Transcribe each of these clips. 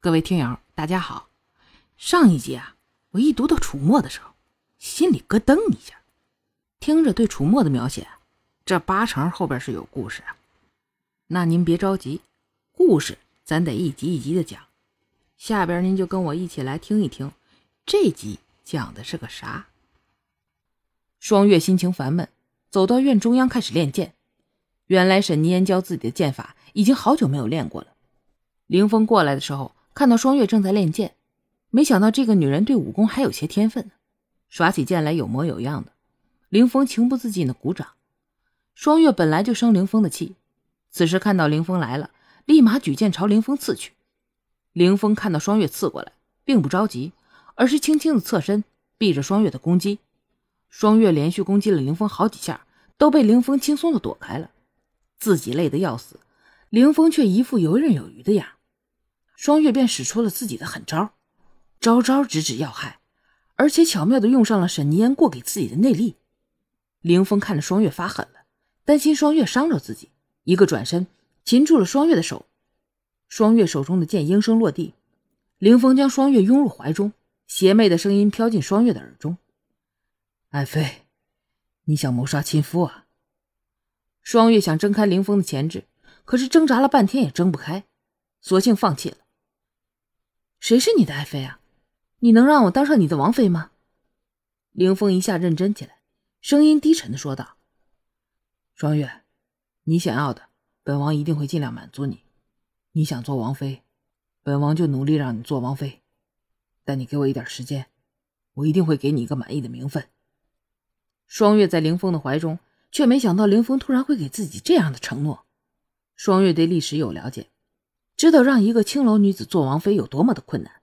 各位听友，大家好。上一集啊，我一读到楚墨的时候，心里咯噔一下。听着对楚墨的描写，这八成后边是有故事啊。那您别着急，故事咱得一集一集的讲。下边您就跟我一起来听一听，这集讲的是个啥。双月心情烦闷，走到院中央开始练剑。原来沈凝烟教自己的剑法已经好久没有练过了。凌风过来的时候。看到双月正在练剑，没想到这个女人对武功还有些天分，耍起剑来有模有样的。凌风情不自禁的鼓掌。双月本来就生凌风的气，此时看到凌风来了，立马举剑朝凌风刺去。凌风看到双月刺过来，并不着急，而是轻轻的侧身避着双月的攻击。双月连续攻击了凌风好几下，都被凌风轻松的躲开了。自己累得要死，凌风却一副游刃有余的样。双月便使出了自己的狠招，招招直指要害，而且巧妙的用上了沈凝烟过给自己的内力。凌风看着双月发狠了，担心双月伤着自己，一个转身擒住了双月的手。双月手中的剑应声落地，凌风将双月拥入怀中，邪魅的声音飘进双月的耳中：“爱妃，你想谋杀亲夫啊？”双月想挣开凌风的钳制，可是挣扎了半天也挣不开，索性放弃了。谁是你的爱妃啊？你能让我当上你的王妃吗？凌风一下认真起来，声音低沉的说道：“双月，你想要的，本王一定会尽量满足你。你想做王妃，本王就努力让你做王妃。但你给我一点时间，我一定会给你一个满意的名分。”双月在凌风的怀中，却没想到凌风突然会给自己这样的承诺。双月对历史有了解。知道让一个青楼女子做王妃有多么的困难，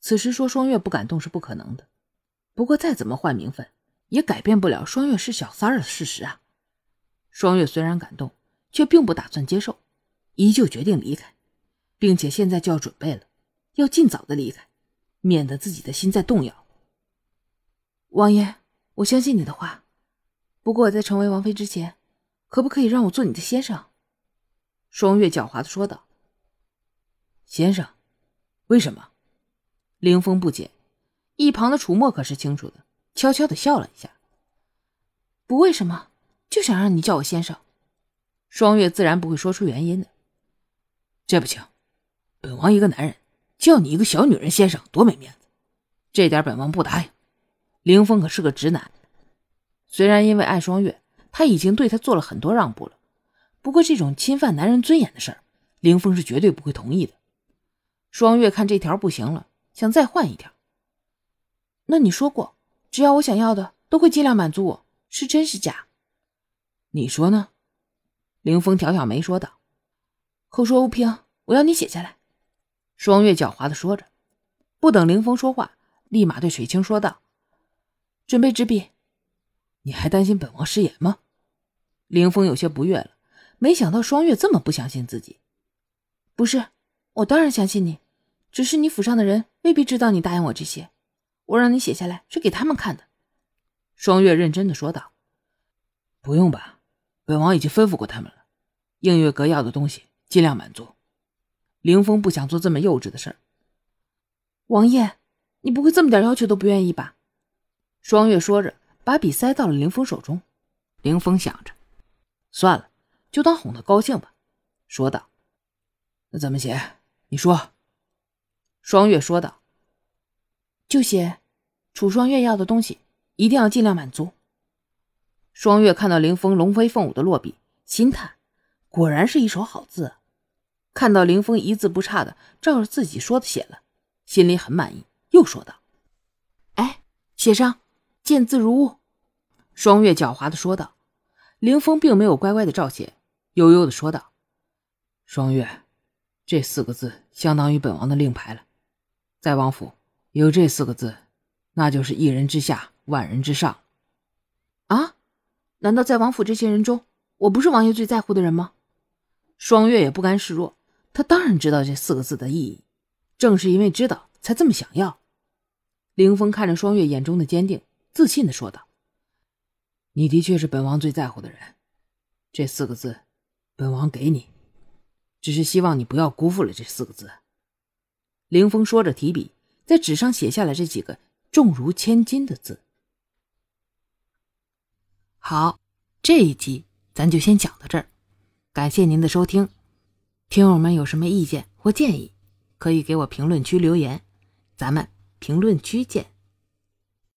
此时说双月不敢动是不可能的。不过再怎么换名分，也改变不了双月是小三儿的事实啊。双月虽然感动，却并不打算接受，依旧决定离开，并且现在就要准备了，要尽早的离开，免得自己的心再动摇。王爷，我相信你的话，不过在成为王妃之前，可不可以让我做你的先生？双月狡猾的说道。先生，为什么？凌风不解，一旁的楚墨可是清楚的，悄悄的笑了一下。不为什么，就想让你叫我先生。双月自然不会说出原因的。这不行，本王一个男人叫你一个小女人先生，多没面子。这点本王不答应。凌风可是个直男，虽然因为爱双月，他已经对他做了很多让步了，不过这种侵犯男人尊严的事儿，凌风是绝对不会同意的。双月看这条不行了，想再换一条。那你说过，只要我想要的，都会尽量满足我，是真是假？你说呢？凌风挑挑眉说道：“口说无凭，我要你写下来。”双月狡猾的说着，不等凌风说话，立马对水清说道：“准备纸笔。”你还担心本王失言吗？凌风有些不悦了，没想到双月这么不相信自己。不是，我当然相信你。只是你府上的人未必知道你答应我这些，我让你写下来是给他们看的。”双月认真的说道。“不用吧，本王已经吩咐过他们了，映月阁要的东西尽量满足。”凌风不想做这么幼稚的事儿。王爷，你不会这么点要求都不愿意吧？双月说着，把笔塞到了凌风手中。凌风想着，算了，就当哄他高兴吧，说道：“那怎么写？你说。”双月说道：“就写，楚双月要的东西，一定要尽量满足。”双月看到凌风龙飞凤舞的落笔，心叹：果然是一手好字。看到凌风一字不差的照着自己说的写了，心里很满意，又说道：“哎，写上，见字如晤。”双月狡猾的说道。凌风并没有乖乖的照写，悠悠的说道：“双月，这四个字相当于本王的令牌了。”在王府有这四个字，那就是一人之下，万人之上。啊？难道在王府这些人中，我不是王爷最在乎的人吗？双月也不甘示弱，他当然知道这四个字的意义，正是因为知道，才这么想要。凌风看着双月眼中的坚定，自信的说道：“你的确是本王最在乎的人，这四个字，本王给你，只是希望你不要辜负了这四个字。”凌风说着，提笔在纸上写下了这几个重如千斤的字。好，这一集咱就先讲到这儿，感谢您的收听。听友们有什么意见或建议，可以给我评论区留言，咱们评论区见。